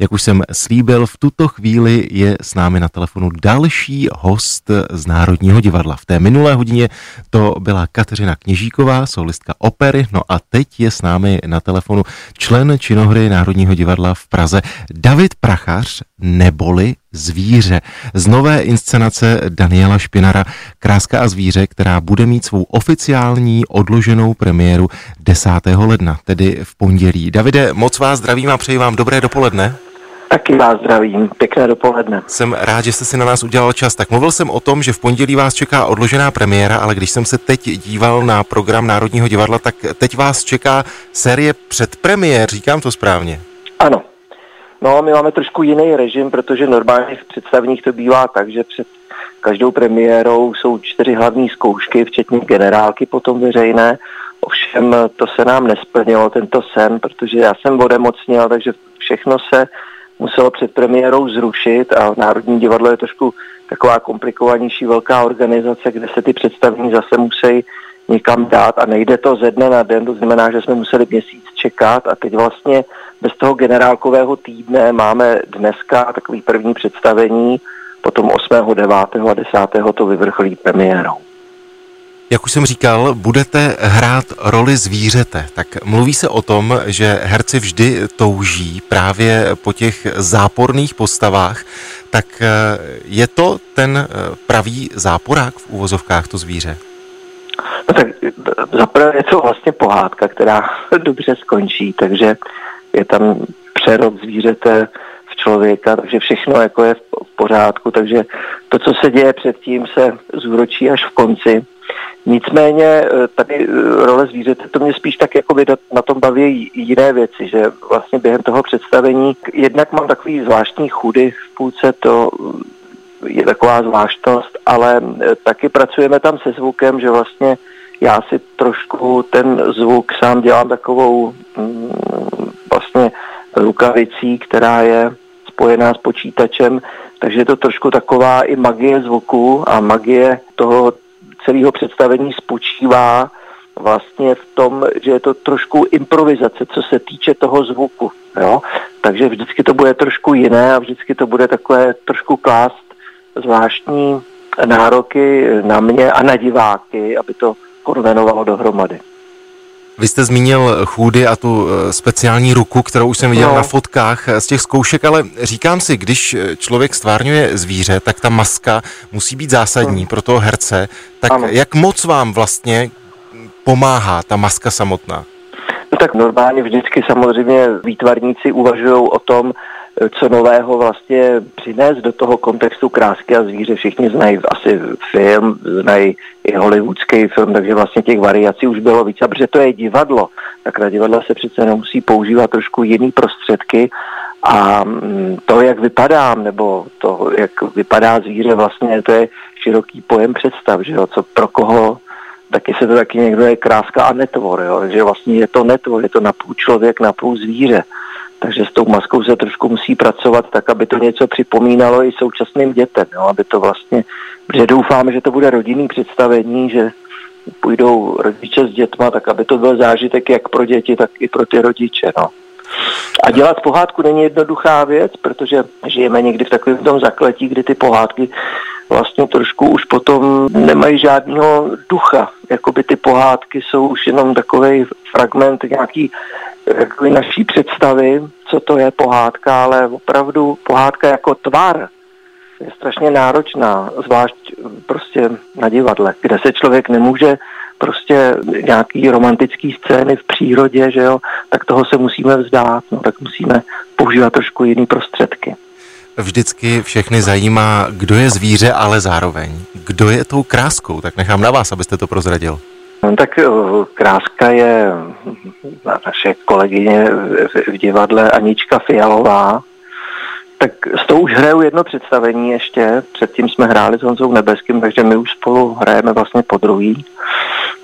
Jak už jsem slíbil, v tuto chvíli je s námi na telefonu další host z Národního divadla. V té minulé hodině to byla Kateřina Kněžíková, solistka opery, no a teď je s námi na telefonu člen činohry Národního divadla v Praze David Prachař, neboli Zvíře. Z nové inscenace Daniela Špinara Kráska a zvíře, která bude mít svou oficiální odloženou premiéru 10. ledna, tedy v pondělí. Davide, moc vás zdravím a přeji vám dobré dopoledne. Taky vás zdravím, pěkné dopoledne. Jsem rád, že jste si na nás udělal čas. Tak mluvil jsem o tom, že v pondělí vás čeká odložená premiéra, ale když jsem se teď díval na program Národního divadla, tak teď vás čeká série předpremiér, říkám to správně. Ano. No, my máme trošku jiný režim, protože normálně v představních to bývá tak, že před každou premiérou jsou čtyři hlavní zkoušky, včetně generálky potom veřejné. Ovšem to se nám nesplnilo, tento sen, protože já jsem odemocněl, takže všechno se muselo před premiérou zrušit a Národní divadlo je trošku taková komplikovanější velká organizace, kde se ty představení zase musí někam dát a nejde to ze dne na den, to znamená, že jsme museli měsíc čekat a teď vlastně bez toho generálkového týdne máme dneska takový první představení, potom 8., 9. a 10. to vyvrcholí premiérou. Jak už jsem říkal, budete hrát roli zvířete. Tak mluví se o tom, že herci vždy touží právě po těch záporných postavách. Tak eh, je to ten eh, pravý záporák v úvozovkách, to zvíře? No tak zaprvé je to vlastně pohádka, která dobře skončí, takže je tam přerod zvířete v člověka, takže všechno jako je v pořádku, takže to, co se děje předtím, se zúročí až v konci. Nicméně eh, tady eh, role zvířete, to mě spíš tak jako na tom baví jiné věci, že vlastně během toho představení jednak mám takový zvláštní chudy v půlce, to eh, je taková zvláštnost, ale taky pracujeme tam se zvukem, že vlastně já si trošku ten zvuk sám dělám takovou mm, vlastně rukavicí, která je spojená s počítačem, takže je to trošku taková i magie zvuku a magie toho celého představení spočívá vlastně v tom, že je to trošku improvizace, co se týče toho zvuku. Jo? Takže vždycky to bude trošku jiné a vždycky to bude takové trošku klást zvláštní nároky na mě a na diváky, aby to konvenovalo dohromady. Vy jste zmínil chůdy a tu eh, speciální ruku, kterou už jsem viděl no. na fotkách eh, z těch zkoušek, ale říkám si, když eh, člověk stvárňuje zvíře, tak ta maska musí být zásadní no. pro toho herce. Tak ano. jak moc vám vlastně pomáhá ta maska samotná? No tak normálně vždycky samozřejmě výtvarníci uvažují o tom, co nového vlastně přinést do toho kontextu krásky a zvíře. Všichni znají asi film, znají i hollywoodský film, takže vlastně těch variací už bylo víc. A protože to je divadlo, tak na divadlo se přece nemusí používat trošku jiný prostředky a mm, to, jak vypadám, nebo to, jak vypadá zvíře, vlastně to je široký pojem představ, že jo, co pro koho taky se to taky někdo je kráska a netvor, jo? takže vlastně je to netvor, je to napůl člověk, napůl zvíře. Takže s tou maskou se trošku musí pracovat tak, aby to něco připomínalo i současným dětem, jo? aby to vlastně, protože doufáme, že to bude rodinný představení, že půjdou rodiče s dětma, tak aby to byl zážitek jak pro děti, tak i pro ty rodiče. No. A dělat pohádku není jednoduchá věc, protože žijeme někdy v takovém tom zakletí, kdy ty pohádky vlastně trošku už potom nemají žádného ducha. Jakoby ty pohádky jsou už jenom takový fragment nějaký jakoby naší představy, co to je pohádka, ale opravdu pohádka jako tvar je strašně náročná, zvlášť prostě na divadle, kde se člověk nemůže prostě nějaký romantický scény v přírodě, že jo, tak toho se musíme vzdát, no, tak musíme používat trošku jiný prostředky. Vždycky všechny zajímá, kdo je zvíře, ale zároveň, kdo je tou kráskou, tak nechám na vás, abyste to prozradil. No, tak eh, Kráska je naše kolegyně v divadle Anička Fialová, tak s tou už hraju jedno představení ještě, předtím jsme hráli s Honzou Nebeským, takže my už spolu hrajeme vlastně po druhý.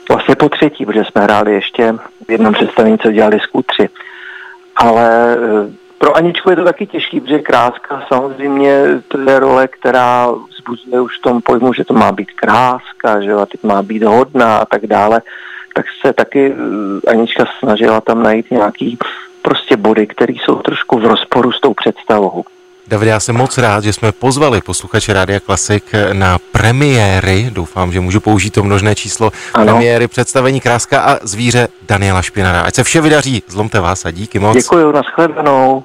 Vlastně po třetí, protože jsme hráli ještě v jednom představení, co dělali skutři. Ale eh, pro Aničku je to taky těžký, protože kráska samozřejmě to je role, která vzbuzuje už v tom pojmu, že to má být kráska, že a teď má být hodná a tak dále. Tak se taky eh, Anička snažila tam najít nějaký prostě body, které jsou trošku v rozporu s tou představou. David, já jsem moc rád, že jsme pozvali posluchače Rádia Klasik na premiéry, doufám, že můžu použít to množné číslo, ano. premiéry představení Kráska a zvíře Daniela Špinara. Ať se vše vydaří, zlomte vás a díky moc. Děkuji, nashledanou.